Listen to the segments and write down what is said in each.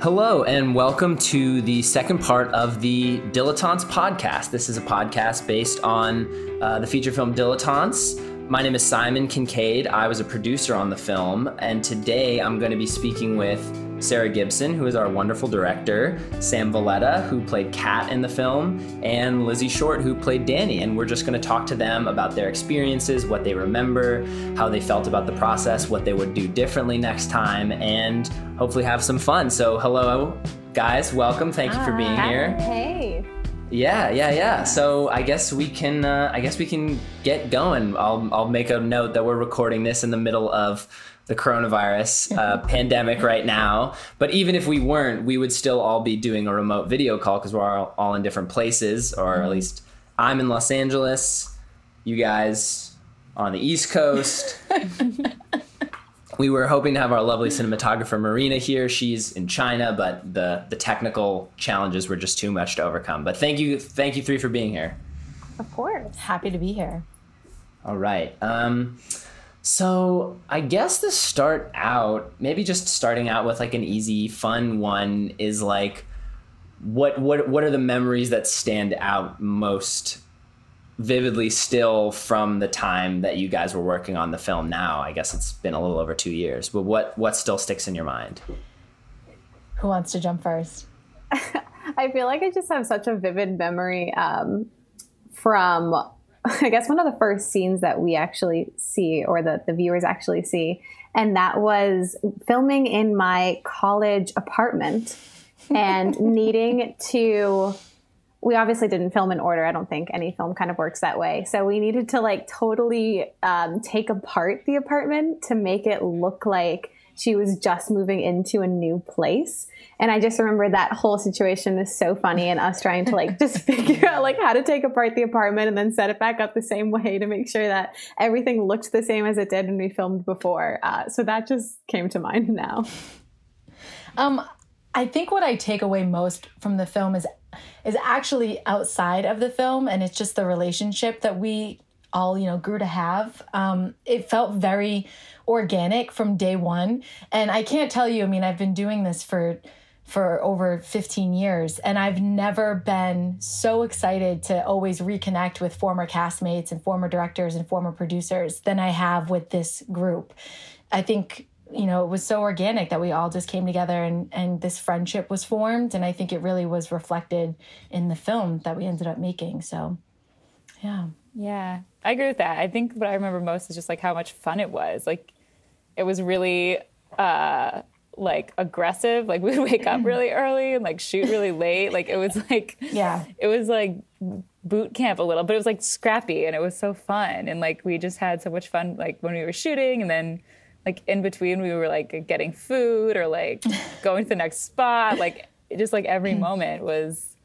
Hello, and welcome to the second part of the Dilettantes podcast. This is a podcast based on uh, the feature film Dilettantes. My name is Simon Kincaid. I was a producer on the film, and today I'm going to be speaking with Sarah Gibson, who is our wonderful director, Sam Valletta, who played Kat in the film, and Lizzie Short, who played Danny. And we're just going to talk to them about their experiences, what they remember, how they felt about the process, what they would do differently next time, and hopefully have some fun. So, hello, guys. Welcome. Thank you for being here. Hey. Yeah, yeah, yeah. So I guess we can. Uh, I guess we can get going. I'll I'll make a note that we're recording this in the middle of the coronavirus uh, pandemic right now. But even if we weren't, we would still all be doing a remote video call because we're all, all in different places, or at least I'm in Los Angeles. You guys on the East Coast. we were hoping to have our lovely cinematographer Marina here. She's in China, but the the technical challenges were just too much to overcome. But thank you, thank you three for being here. Of course. Happy to be here. All right. Um, so I guess to start out, maybe just starting out with like an easy, fun one is like, what what what are the memories that stand out most vividly still from the time that you guys were working on the film now i guess it's been a little over two years but what what still sticks in your mind Who wants to jump first? I feel like I just have such a vivid memory um, from, I guess, one of the first scenes that we actually see or that the viewers actually see. And that was filming in my college apartment and needing to. We obviously didn't film in order. I don't think any film kind of works that way. So we needed to like totally um, take apart the apartment to make it look like she was just moving into a new place. And I just remember that whole situation is so funny and us trying to like just figure out like how to take apart the apartment and then set it back up the same way to make sure that everything looked the same as it did when we filmed before. Uh, so that just came to mind now. Um, I think what I take away most from the film is is actually outside of the film, and it's just the relationship that we all you know grew to have. Um, it felt very organic from day one, and I can't tell you. I mean, I've been doing this for for over 15 years and I've never been so excited to always reconnect with former castmates and former directors and former producers than I have with this group. I think you know it was so organic that we all just came together and and this friendship was formed and I think it really was reflected in the film that we ended up making. So yeah. Yeah, I agree with that. I think what I remember most is just like how much fun it was. Like, it was really uh, like aggressive. Like we would wake up really early and like shoot really late. Like it was like Yeah. it was like boot camp a little, but it was like scrappy and it was so fun. And like we just had so much fun like when we were shooting and then like in between we were like getting food or like going to the next spot. Like just like every moment was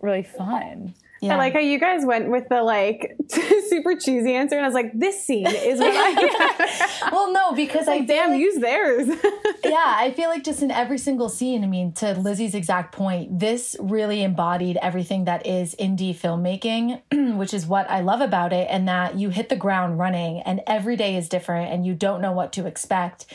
really fun. Yeah. I like how you guys went with the like super cheesy answer, and I was like, "This scene is what I." well, no, because I like, feel damn, like- use theirs. yeah, I feel like just in every single scene, I mean, to Lizzie's exact point, this really embodied everything that is indie filmmaking, which is what I love about it, and that you hit the ground running and every day is different and you don't know what to expect.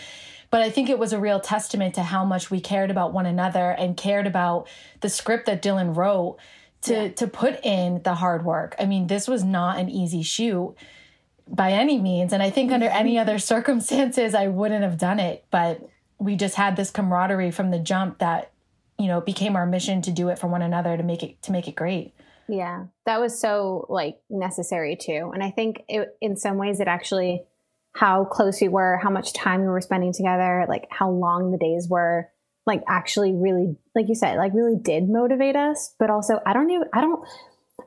But I think it was a real testament to how much we cared about one another and cared about the script that Dylan wrote to to put in the hard work. I mean, this was not an easy shoot by any means. And I think under any mm-hmm. other circumstances, I wouldn't have done it. But we just had this camaraderie from the jump that, you know, became our mission to do it for one another to make it to make it great. Yeah, that was so like necessary too. And I think it, in some ways it actually how close we were, how much time we were spending together, like how long the days were, like actually really like you said, like really did motivate us, but also I don't even I don't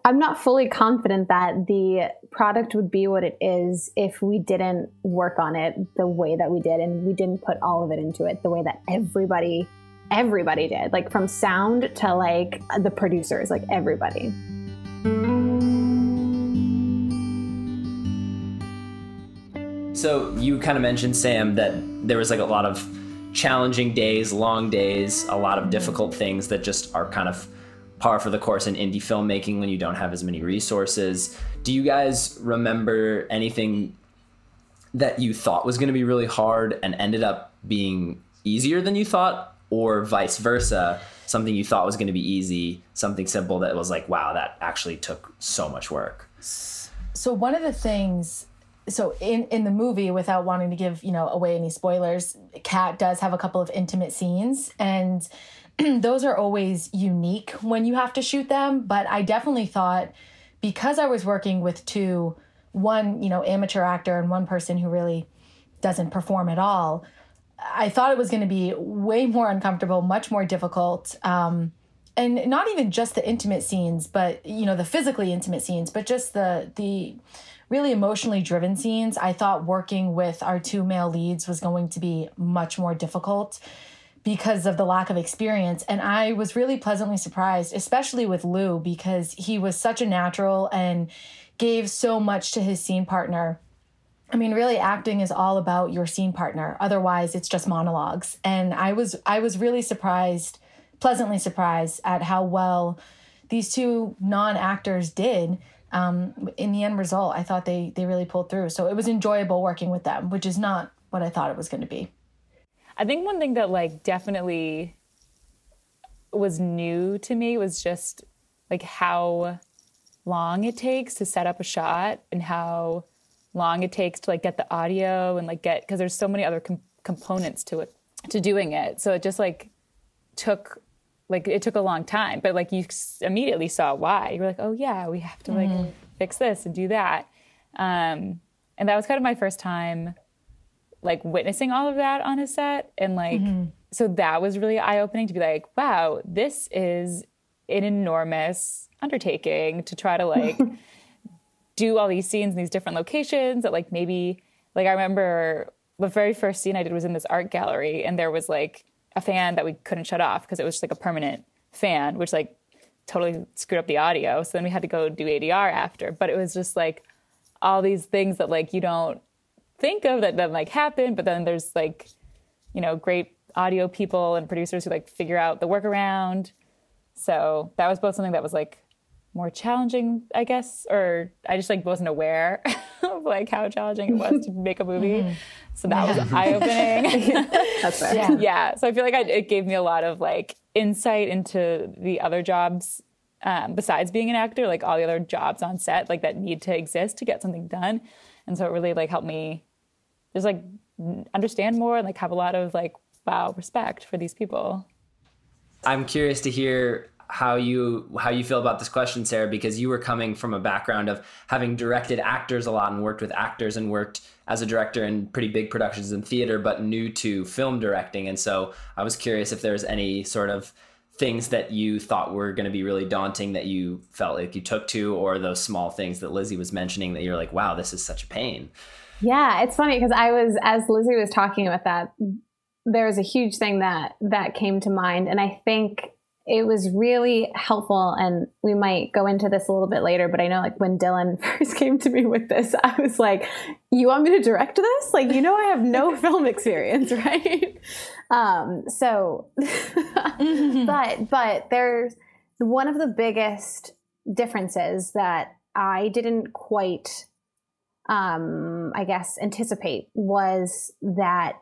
I'm not fully confident that the product would be what it is if we didn't work on it the way that we did and we didn't put all of it into it the way that everybody everybody did like from sound to like the producers like everybody. So you kind of mentioned Sam that there was like a lot of challenging days, long days, a lot of difficult things that just are kind of par for the course in indie filmmaking when you don't have as many resources. Do you guys remember anything that you thought was going to be really hard and ended up being easier than you thought or vice versa, something you thought was going to be easy, something simple that was like, wow, that actually took so much work. So one of the things so in in the movie without wanting to give, you know, away any spoilers, Kat does have a couple of intimate scenes and those are always unique when you have to shoot them, but I definitely thought because I was working with two one, you know, amateur actor and one person who really doesn't perform at all, I thought it was going to be way more uncomfortable, much more difficult. Um, and not even just the intimate scenes, but you know, the physically intimate scenes, but just the the really emotionally driven scenes. I thought working with our two male leads was going to be much more difficult because of the lack of experience. And I was really pleasantly surprised, especially with Lou, because he was such a natural and gave so much to his scene partner. I mean, really acting is all about your scene partner. Otherwise, it's just monologues. And I was I was really surprised, pleasantly surprised at how well these two non-actors did um, in the end result, I thought they they really pulled through. So it was enjoyable working with them, which is not what I thought it was going to be. I think one thing that like definitely was new to me was just like how long it takes to set up a shot and how long it takes to like get the audio and like get because there's so many other com- components to it to doing it. So it just like took like it took a long time, but like you immediately saw why. You were like, oh yeah, we have to like mm-hmm. fix this and do that. Um, and that was kind of my first time like witnessing all of that on a set. And like, mm-hmm. so that was really eye opening to be like, wow, this is an enormous undertaking to try to like do all these scenes in these different locations that like maybe, like, I remember the very first scene I did was in this art gallery and there was like a fan that we couldn't shut off because it was just like a permanent fan, which like totally screwed up the audio. So then we had to go do ADR after. But it was just like all these things that like you don't think of that then like happen, but then there's like, you know, great audio people and producers who like figure out the workaround. So that was both something that was like more challenging, I guess, or I just like wasn't aware of like how challenging it was to make a movie. Mm-hmm. So that yeah. was eye opening. That's fair. Yeah. yeah. So I feel like I, it gave me a lot of like insight into the other jobs um, besides being an actor, like all the other jobs on set, like that need to exist to get something done. And so it really like helped me just like understand more and like have a lot of like wow respect for these people. I'm curious to hear how you how you feel about this question, Sarah, because you were coming from a background of having directed actors a lot and worked with actors and worked as a director in pretty big productions in theater, but new to film directing. And so I was curious if there's any sort of things that you thought were going to be really daunting that you felt like you took to, or those small things that Lizzie was mentioning that you're like, wow, this is such a pain. Yeah, it's funny because I was as Lizzie was talking about that, there was a huge thing that that came to mind, and I think it was really helpful and we might go into this a little bit later but i know like when dylan first came to me with this i was like you want me to direct this? Like you know i have no film experience right? Um so but but there's one of the biggest differences that i didn't quite um i guess anticipate was that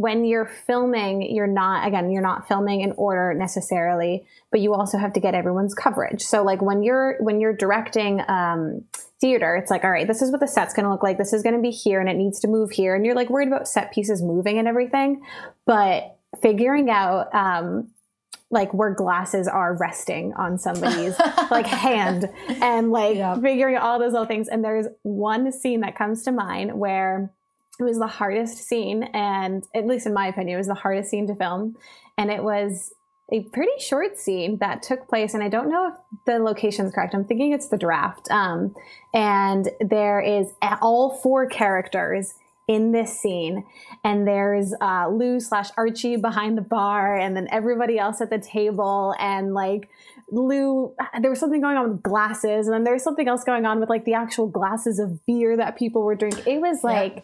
when you're filming, you're not, again, you're not filming in order necessarily, but you also have to get everyone's coverage. So like when you're, when you're directing, um, theater, it's like, all right, this is what the set's going to look like. This is going to be here and it needs to move here. And you're like worried about set pieces moving and everything. But figuring out, um, like where glasses are resting on somebody's like hand and like yeah. figuring out all those little things. And there's one scene that comes to mind where it was the hardest scene and at least in my opinion it was the hardest scene to film. And it was a pretty short scene that took place and i don't know if the location is correct. I'm thinking it's the draft. Um, and there is all four characters in this scene and there's uh, lou slash archie behind the bar and then everybody else at the table and like lou there was something going on with glasses and then there was something else going on with like the actual glasses of beer that people were drinking. It was like yeah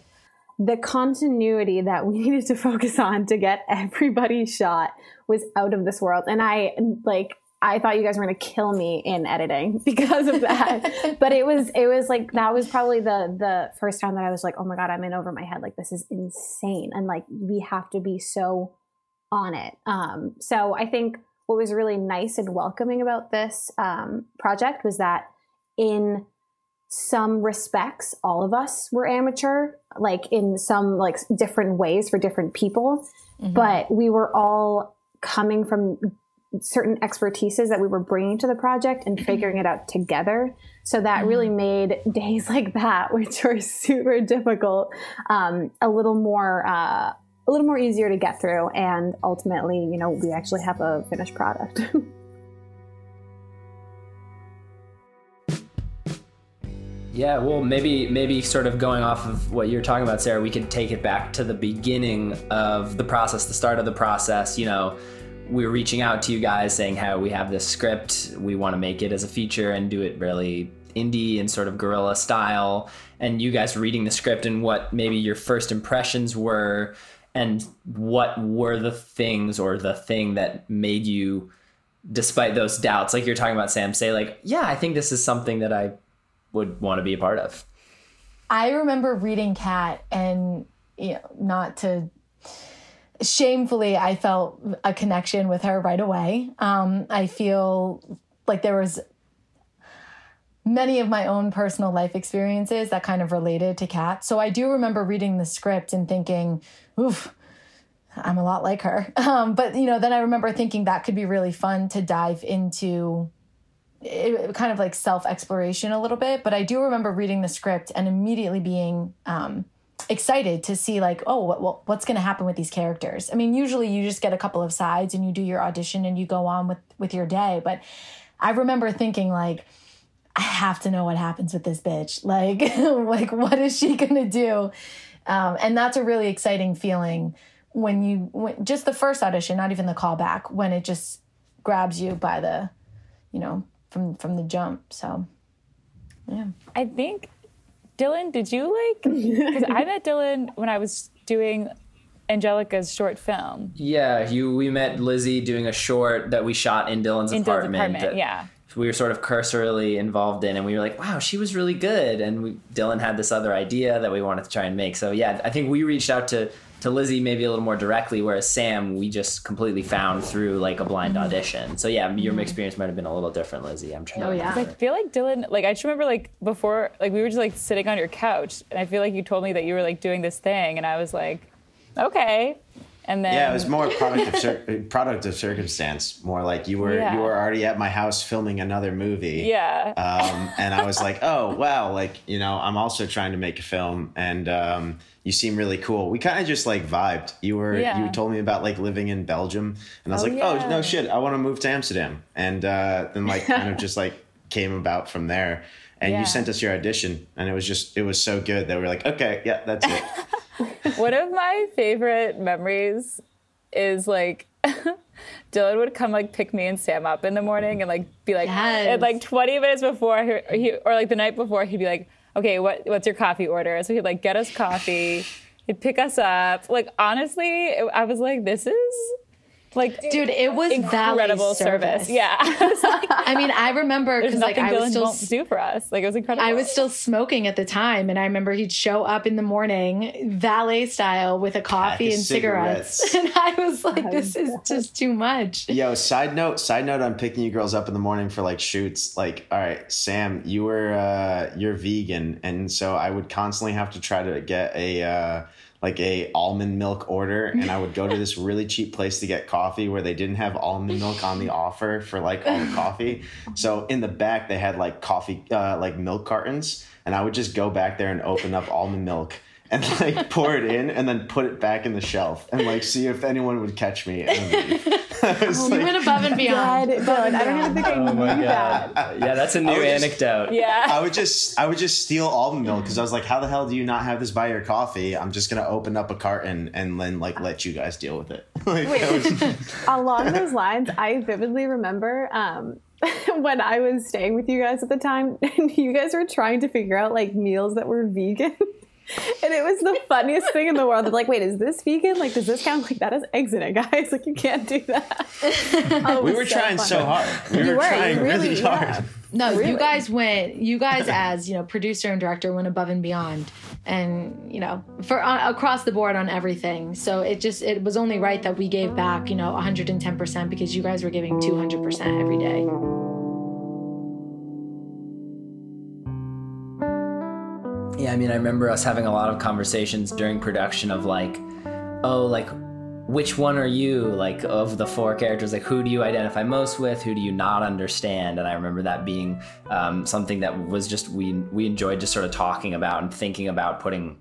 the continuity that we needed to focus on to get everybody shot was out of this world. And I like I thought you guys were going to kill me in editing because of that. but it was it was like that was probably the the first time that I was like, "Oh my god, I'm in over my head. Like this is insane." And like we have to be so on it. Um, so I think what was really nice and welcoming about this um, project was that in some respects all of us were amateur like in some like different ways for different people mm-hmm. but we were all coming from certain expertises that we were bringing to the project and figuring it out together so that mm-hmm. really made days like that which were super difficult um, a little more uh, a little more easier to get through and ultimately you know we actually have a finished product Yeah, well, maybe maybe sort of going off of what you're talking about, Sarah, we could take it back to the beginning of the process, the start of the process. You know, we are reaching out to you guys saying how we have this script, we want to make it as a feature and do it really indie and sort of guerrilla style, and you guys reading the script and what maybe your first impressions were, and what were the things or the thing that made you despite those doubts like you're talking about sam say like yeah i think this is something that i would want to be a part of. I remember reading Kat and you know, not to shamefully I felt a connection with her right away. Um, I feel like there was many of my own personal life experiences that kind of related to Kat. So I do remember reading the script and thinking, oof, I'm a lot like her. Um, but you know, then I remember thinking that could be really fun to dive into it, kind of like self exploration a little bit. But I do remember reading the script and immediately being um, excited to see like, oh, what, what's going to happen with these characters. I mean, usually you just get a couple of sides and you do your audition and you go on with with your day. But I remember thinking like. I have to know what happens with this bitch. Like, like what is she gonna do? Um, and that's a really exciting feeling when you when, just the first audition, not even the callback, when it just grabs you by the, you know, from from the jump. So, yeah. I think Dylan, did you like? Because I met Dylan when I was doing Angelica's short film. Yeah, you. We met Lizzie doing a short that we shot in Dylan's in apartment. Dylan's apartment, yeah. We were sort of cursorily involved in, and we were like, "Wow, she was really good." And we, Dylan had this other idea that we wanted to try and make. So yeah, I think we reached out to to Lizzie maybe a little more directly, whereas Sam we just completely found through like a blind mm-hmm. audition. So yeah, your mm-hmm. experience might have been a little different, Lizzie. I'm trying. Oh yeah. I feel like Dylan, like I just remember like before, like we were just like sitting on your couch, and I feel like you told me that you were like doing this thing, and I was like, okay. And then yeah, it was more product of cir- product of circumstance. More like you were yeah. you were already at my house filming another movie. Yeah. Um, and I was like, oh wow, like you know, I'm also trying to make a film, and um, you seem really cool. We kind of just like vibed. You were yeah. you told me about like living in Belgium, and I was oh, like, yeah. oh no shit, I want to move to Amsterdam, and uh, then like kind of just like came about from there. And you sent us your audition, and it was just it was so good that we are like, okay, yeah, that's it. One of my favorite memories is like Dylan would come like pick me and Sam up in the morning and like be like yes. and, like 20 minutes before he, or like the night before he'd be like okay what what's your coffee order? So he'd like get us coffee. He'd pick us up. Like honestly I was like this is like, dude, it was incredible service. service. Yeah, I, I mean, I remember because like I was still won't do for us. Like it was incredible. I was still smoking at the time, and I remember he'd show up in the morning, valet style, with a coffee and cigarettes. cigarettes. and I was like, "This is just too much." Yo, side note, side note I'm picking you girls up in the morning for like shoots. Like, all right, Sam, you were uh, you're vegan, and so I would constantly have to try to get a. Uh, like a almond milk order and I would go to this really cheap place to get coffee where they didn't have almond milk on the offer for like all the coffee. So in the back they had like coffee uh, like milk cartons and I would just go back there and open up almond milk and like pour it in and then put it back in the shelf and like see if anyone would catch me and leave. oh, like, you went above and beyond. God, I don't even think I oh knew that. Yeah, that's a new anecdote. Just, yeah. I would just I would just steal almond milk because I was like, how the hell do you not have this by your coffee? I'm just gonna open up a carton and then like let you guys deal with it. like, Wait, was... along those lines, I vividly remember um, when I was staying with you guys at the time, and you guys were trying to figure out like meals that were vegan. And it was the funniest thing in the world. like, wait, is this vegan? Like, does this count? Like, that is eggs in it, guys. Like, you can't do that. Oh, we were so trying funny. so hard. We you were, trying really, really hard. No, really? you guys went. You guys, as you know, producer and director, went above and beyond, and you know, for uh, across the board on everything. So it just it was only right that we gave back, you know, 110 percent because you guys were giving 200 percent every day. Yeah, I mean, I remember us having a lot of conversations during production of like, oh, like which one are you? Like of the four characters like who do you identify most with? Who do you not understand? And i remember that being um, something that was just we we enjoyed just sort of talking about and thinking about putting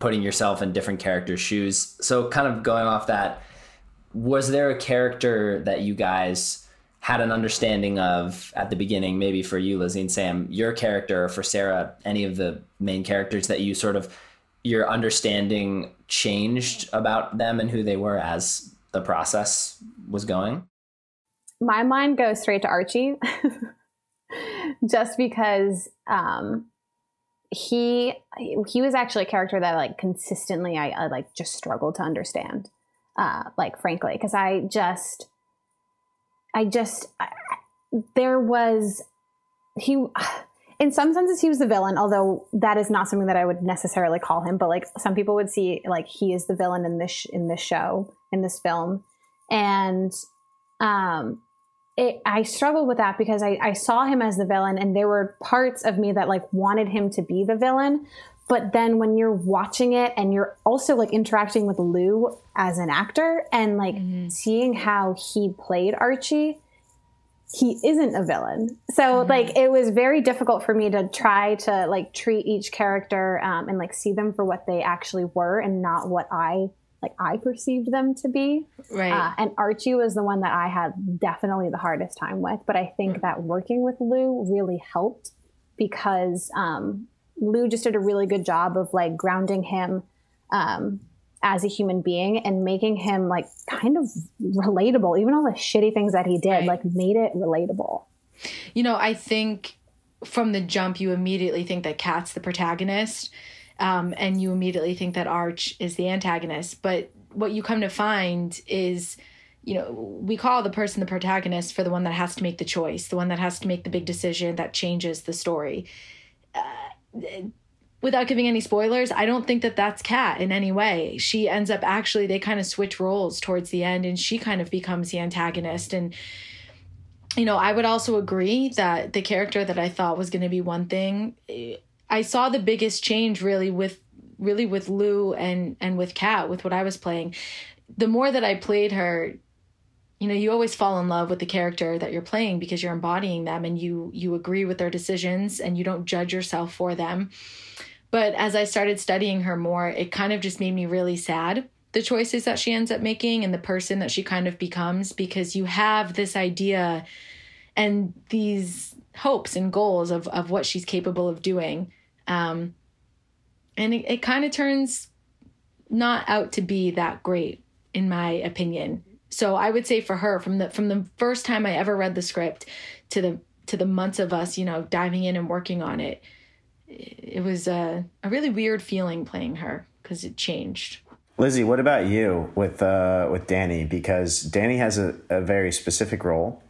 putting yourself in different characters shoes. So kind of going off that was there a character that you guys had an understanding of at the beginning maybe for you lizzie and sam your character or for sarah any of the main characters that you sort of your understanding changed about them and who they were as the process was going? My mind goes straight to Archie, just because um, he he was actually a character that like consistently I, I like just struggled to understand, uh, like frankly, because I just I just I, there was he in some senses he was the villain although that is not something that i would necessarily call him but like some people would see like he is the villain in this in this show in this film and um it, I struggled with that because I, I saw him as the villain, and there were parts of me that like wanted him to be the villain. But then when you're watching it and you're also like interacting with Lou as an actor and like mm-hmm. seeing how he played Archie, he isn't a villain. So mm-hmm. like it was very difficult for me to try to like treat each character um, and like see them for what they actually were and not what I like I perceived them to be. Right. Uh, and Archie was the one that I had definitely the hardest time with. But I think mm-hmm. that working with Lou really helped because um, Lou just did a really good job of like grounding him um, as a human being and making him like kind of relatable. Even all the shitty things that he did, right. like made it relatable. You know, I think from the jump, you immediately think that Kat's the protagonist, um, and you immediately think that Arch is the antagonist. But what you come to find is, you know, we call the person the protagonist for the one that has to make the choice, the one that has to make the big decision that changes the story. Without giving any spoilers, I don't think that that's Kat in any way. She ends up actually, they kind of switch roles towards the end and she kind of becomes the antagonist. And, you know, I would also agree that the character that I thought was going to be one thing, I saw the biggest change really with really with Lou and and with Kat with what I was playing. The more that I played her, you know, you always fall in love with the character that you're playing because you're embodying them and you you agree with their decisions and you don't judge yourself for them. But as I started studying her more, it kind of just made me really sad the choices that she ends up making and the person that she kind of becomes because you have this idea and these hopes and goals of, of what she's capable of doing. Um, and it, it kind of turns not out to be that great, in my opinion. So I would say for her, from the from the first time I ever read the script to the to the months of us, you know, diving in and working on it, it was a, a really weird feeling playing her because it changed. Lizzie, what about you with uh, with Danny? Because Danny has a, a very specific role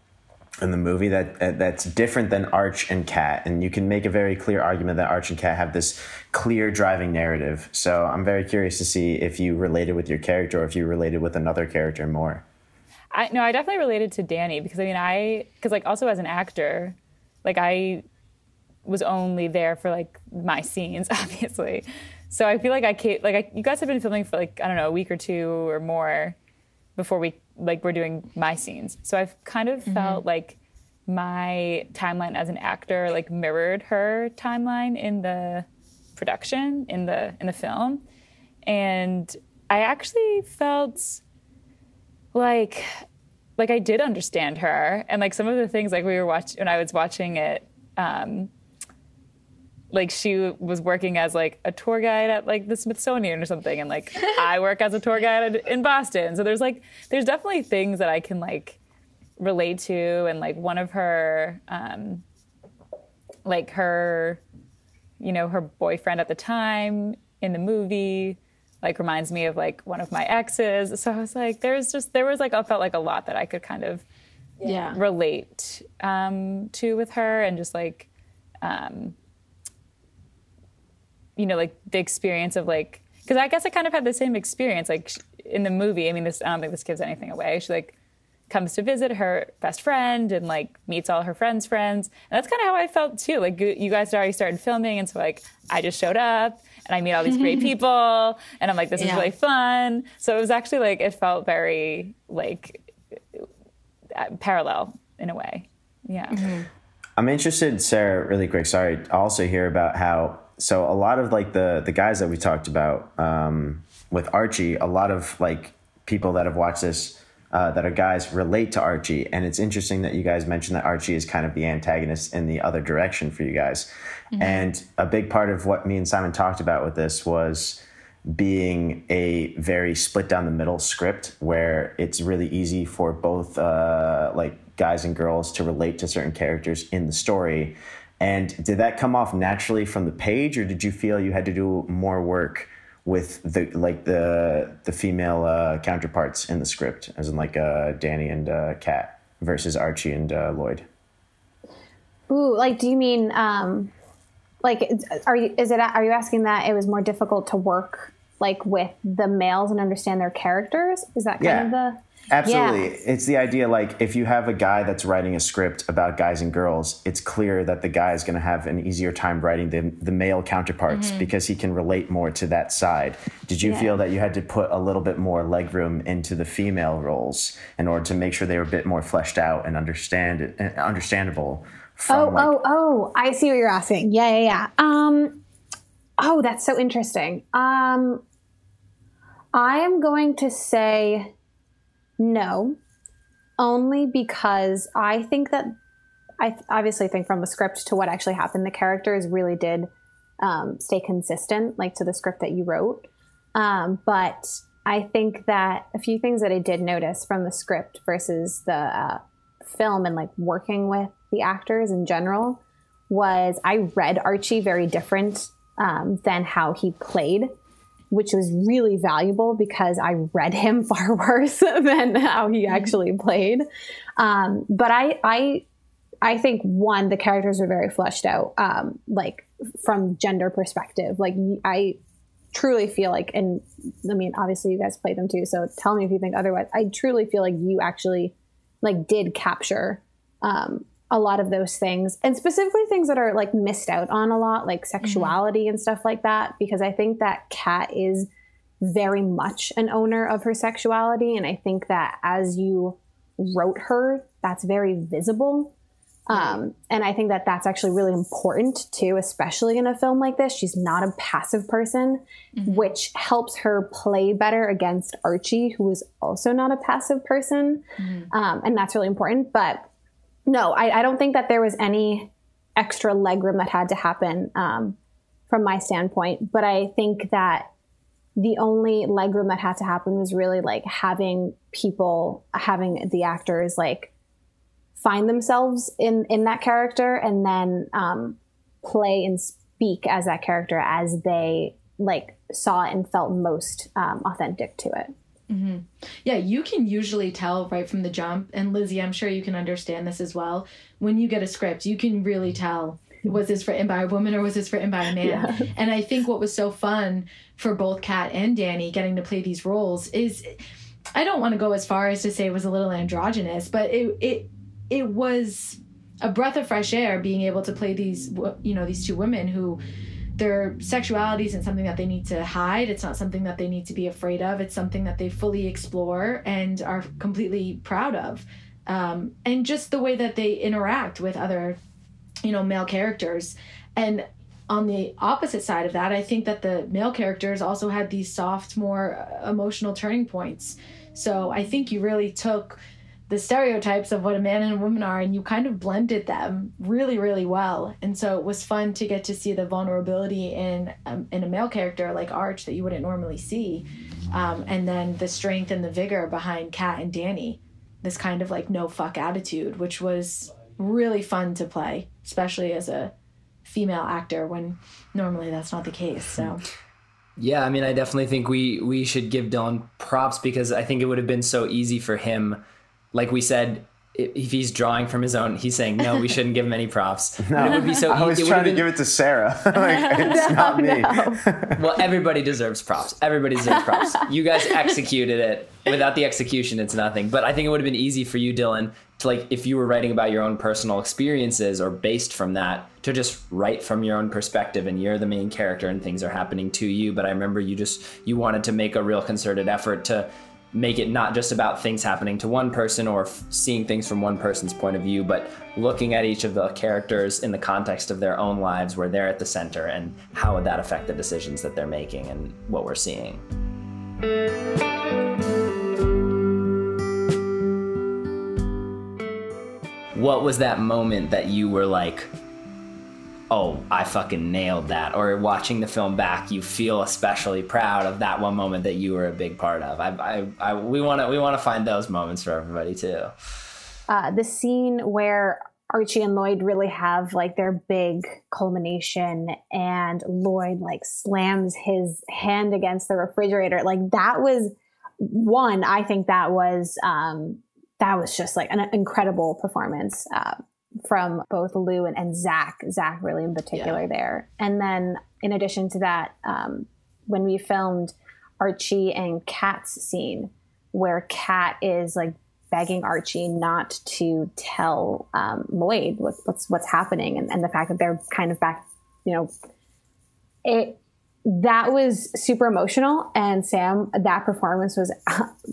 in the movie that uh, that's different than Arch and Kat, and you can make a very clear argument that Arch and Kat have this clear driving narrative. So I'm very curious to see if you related with your character or if you related with another character more. I no, I definitely related to Danny because I mean I because like also as an actor, like I was only there for like my scenes, obviously. So I feel like I came, like I, you guys have been filming for like I don't know a week or two or more before we like we're doing my scenes. So I've kind of mm-hmm. felt like my timeline as an actor like mirrored her timeline in the production in the in the film, and I actually felt like like I did understand her and like some of the things like we were watching when I was watching it. Um, like she was working as like a tour guide at like the Smithsonian or something, and like I work as a tour guide in Boston. So there's like there's definitely things that I can like relate to, and like one of her, um, like her, you know, her boyfriend at the time in the movie, like reminds me of like one of my exes. So I was like, there's just there was like I felt like a lot that I could kind of Yeah. relate um, to with her and just like um, you know like the experience of like because i guess i kind of had the same experience like in the movie. I mean this i don't think this gives anything away. She like comes to visit her best friend and like meets all her friends friends. And that's kind of how i felt too. Like you you guys had already started filming and so like i just showed up and i meet all these great people and i'm like this is really fun. So it was actually like it felt very like uh, parallel in a way. Yeah. I'm interested, Sarah, really quick. Sorry, I also hear about how so a lot of like the the guys that we talked about um, with Archie, a lot of like people that have watched this uh, that are guys relate to Archie, and it's interesting that you guys mentioned that Archie is kind of the antagonist in the other direction for you guys. And a big part of what me and Simon talked about with this was being a very split down the middle script where it's really easy for both uh, like guys and girls to relate to certain characters in the story. And did that come off naturally from the page or did you feel you had to do more work with the like the the female uh, counterparts in the script as in like uh, danny and uh, kat versus archie and uh, lloyd Ooh, like, do you mean, um, like, are you, is it, are you asking that it was more difficult to work, like, with the males and understand their characters? Is that kind Yeah. of the, Absolutely. Yeah. It's the idea like if you have a guy that's writing a script about guys and girls, it's clear that the guy is going to have an easier time writing the, the male counterparts because he can relate more to that side. Did you Yeah. feel that you had to put a little bit more legroom into the female roles in order to make sure they were a bit more fleshed out and understand and understandable? From Oh, like, oh, oh! I see what you're asking. Yeah, yeah, yeah. Um, oh, that's so interesting. Um, I am going to say no, only because I think that I th- obviously think from the script to what actually happened, the characters really did um, stay consistent, like to the script that you wrote. Um, but I think that a few things that I did notice from the script versus the uh, film and like working with the actors in general was I read Archie very different um, than how he played, which was really valuable because I read him far worse than how he actually played. Um, but I, I, I think one, the characters are very fleshed out, um, like from gender perspective. Like I truly feel like, and I mean, obviously you guys play them too, so tell me if you think otherwise. I truly feel like you actually like did capture um, a lot of those things, and specifically things that are like missed out on a lot, like sexuality and stuff like that. Because I think that kat is very much an owner of her sexuality, and I think that as you wrote her, that's very visible. Um, and I think that that's actually really important too, especially in a film like this. She's not a passive person, which helps her play better against Archie, who is also not a passive person. Um, and that's really important. But no, I, I don't think that there was any extra legroom that had to happen um, from my standpoint. But I think that the only legroom that had to happen was really like having people, having the actors like find themselves in in that character and then um, play and speak as that character as they like saw and felt most um, authentic to it. Mm-hmm. Yeah, you can usually tell right from the jump, and Lizzie, I'm sure you can understand this as well. When you get a script, you can really tell was this written by a woman or was this written by a man? And I think what was so fun for both Kat and Danny getting to play these roles is I don't want to go as far as to say it was a little androgynous, but it it it was a breath of fresh air being able to play these you know these two women who their sexuality isn't something that they need to hide. It's not something that they need to be afraid of. It's something that they fully explore and are completely proud of. Um, and just the way that they interact with other, you know, male characters. And on the opposite side of that, I think that the male characters also had these soft, more emotional turning points. So I think you really took the stereotypes of what a man and a woman are and you kind of blended them really really well and so it was fun to get to see the vulnerability in um, in a male character like arch that you wouldn't normally see um, and then the strength and the vigor behind kat and danny this kind of like no fuck attitude which was really fun to play especially as a female actor when normally that's not the case so Yeah, I mean, I definitely think we we should give Dylan props because I think it would have been so easy for him. Like we said, if he's drawing from his own, he's saying no. We shouldn't give him any props. No, it would be so. I was it trying to give it to Sarah. like, it's not me. well, everybody deserves props. Everybody deserves props. You guys executed it. Without the execution, it's nothing. But I think it would have been easy for you, Dylan, to like if you were writing about your own personal experiences or based from that, to just write from your own perspective and you're the main character and things are happening to you. But I remember you just you wanted to make a real concerted effort to make it not just about things happening to one person or f- seeing things from one person's point of view, but looking at each of the characters in the context of their own lives where they're at the center and how would that affect the decisions that they're making and what we're seeing. What was that moment that you were like, oh, I fucking nailed that. Or watching the film back, you feel especially proud of that one moment that you were a big part of. I, I, I we want to we want to find those moments for everybody too. Uh, the scene where Archie and Lloyd really have like their big culmination, and Lloyd like slams his hand against the refrigerator. Like that was one. I think that was um, that was just like an incredible performance. Uh, from both Lou and, and Zach, Zach really in particular yeah. there. And then in addition to that, um, when we filmed Archie and Kat's scene, where Kat is like begging Archie not to tell um, Lloyd what, what's what's happening, and, and the fact that they're kind of back, you know, it that was super emotional and sam that performance was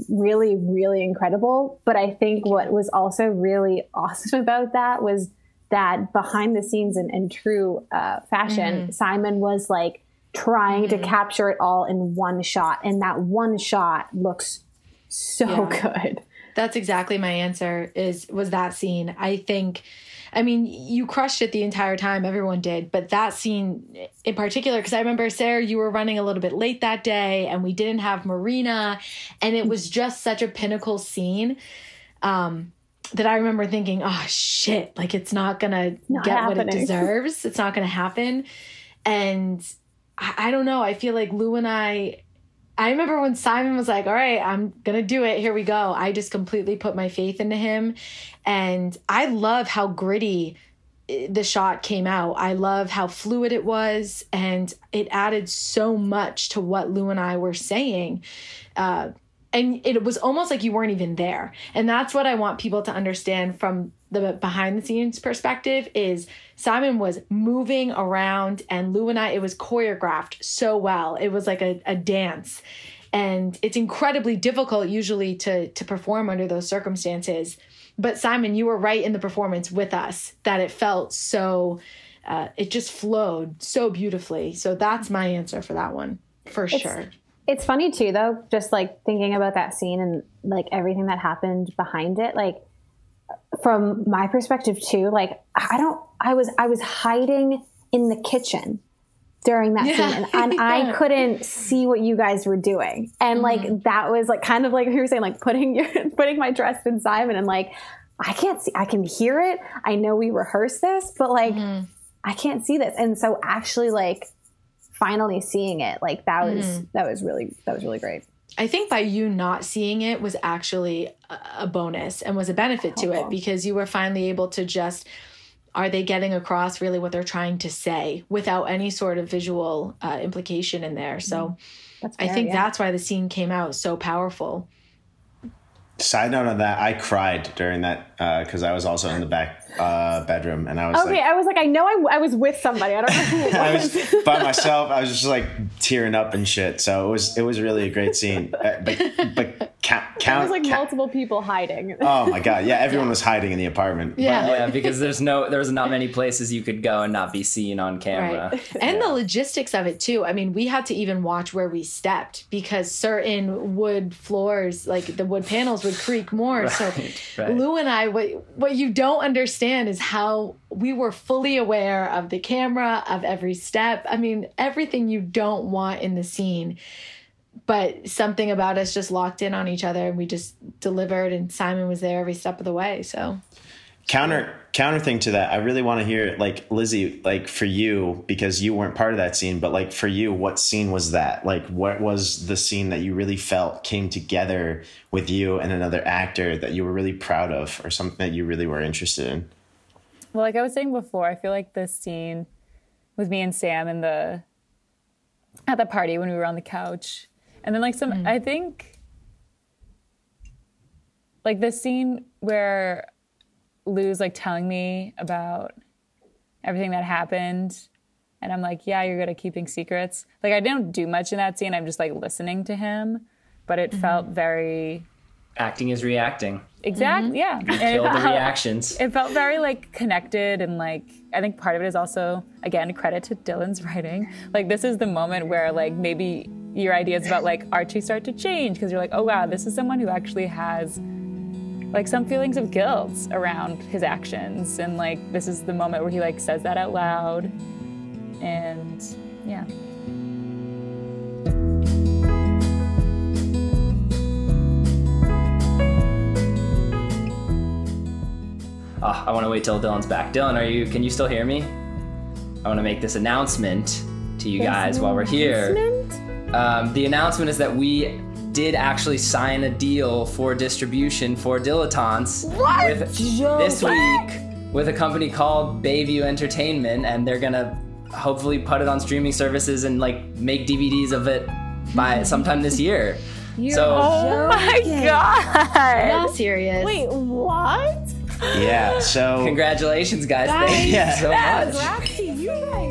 really really incredible but i think what was also really awesome about that was that behind the scenes in, in true uh, fashion mm-hmm. simon was like trying mm-hmm. to capture it all in one shot and that one shot looks so yeah. good that's exactly my answer is was that scene i think I mean, you crushed it the entire time. Everyone did. But that scene in particular, because I remember, Sarah, you were running a little bit late that day and we didn't have Marina. And it was just such a pinnacle scene. Um, that I remember thinking, oh shit, like it's not gonna not get happening. what it deserves. it's not gonna happen. And I, I don't know. I feel like Lou and I I remember when Simon was like, all right, I'm going to do it. Here we go. I just completely put my faith into him. And I love how gritty eh, the shot came out. I love how fluid it was. And it added so much to what Lou and I were saying. Uh, and it was almost like you weren't even there. And that's what I want people to understand from the behind the scenes perspective is Simon was moving around and Lou and I, it was choreographed so well. It was like a, a dance. And it's incredibly difficult usually to to perform under those circumstances. But Simon, you were right in the performance with us that it felt so uh, it just flowed so beautifully. So that's my answer for that one, for it's, sure. It's funny too, though, just like thinking about that scene and like everything that happened behind it. Like from my perspective too, like I don't, I was, I was hiding in the kitchen during that yeah. scene and, and yeah. I couldn't see what you guys were doing. And mm-hmm. like, that was like kind of like you were saying, like putting your, putting my trust in Simon and like, I can't see, I can hear it. I know we rehearsed this, but like, mm-hmm. I can't see this. And so actually like finally seeing it, like that was, mm-hmm. that was really, that was really great. I think by you not seeing it was actually a bonus and was a benefit to it because you were finally able to just are they getting across really what they're trying to say without any sort of visual uh, implication in there so fair, i think yeah. that's why the scene came out so powerful Side note on that, I cried during that because uh, I was also in the back uh, bedroom, and I was okay. Like, I was like, I know I, I, was with somebody. I don't know who it was. I was by myself. I was just like tearing up and shit. So it was it was really a great scene. Uh, but but count count. It was like count. multiple people hiding. Oh my god! Yeah, everyone was hiding in the apartment. Yeah, but, yeah, because there's no there's not many places you could go and not be seen on camera. Right. And yeah. the logistics of it too. I mean, we had to even watch where we stepped because certain wood floors, like the wood panels, would creak more. Right, so right. Lou and I, what what you don't understand is how we were fully aware of the camera, of every step. I mean, everything you don't want in the scene but something about us just locked in on each other and we just delivered and Simon was there every step of the way. So Counter counter thing to that, I really want to hear like Lizzie, like for you because you weren't part of that scene, but like for you, what scene was that? Like, what was the scene that you really felt came together with you and another actor that you were really proud of, or something that you really were interested in? Well, like I was saying before, I feel like this scene with me and Sam in the at the party when we were on the couch, and then like some, mm. I think like the scene where Lou's like telling me about everything that happened. And I'm like, yeah, you're good at keeping secrets. Like, I don't do much in that scene. I'm just like listening to him, but it mm-hmm. felt very Acting is reacting. exact. Mm-hmm. Yeah. And it Kill the reactions. It felt very like connected and like I think part of it is also again credit to Dylan's writing. Like this is the moment where like maybe your ideas about like Archie start to change because you're like, oh wow, this is someone who actually has like some feelings of guilt around his actions and like this is the moment where he like says that out loud and yeah. Oh, I want to wait till Dylan's back. Dylan, are you? Can you still hear me? I want to make this announcement to you guys while we're here. Um, the announcement is that we did actually sign a deal for distribution for Dilettantes with this week with a company called Bayview Entertainment, and they're gonna hopefully put it on streaming services and like make DVDs of it by sometime this year. so Oh my god. Not serious. Wait, what? Yeah. So congratulations, guys! Thank you so much. Congrats to you guys too.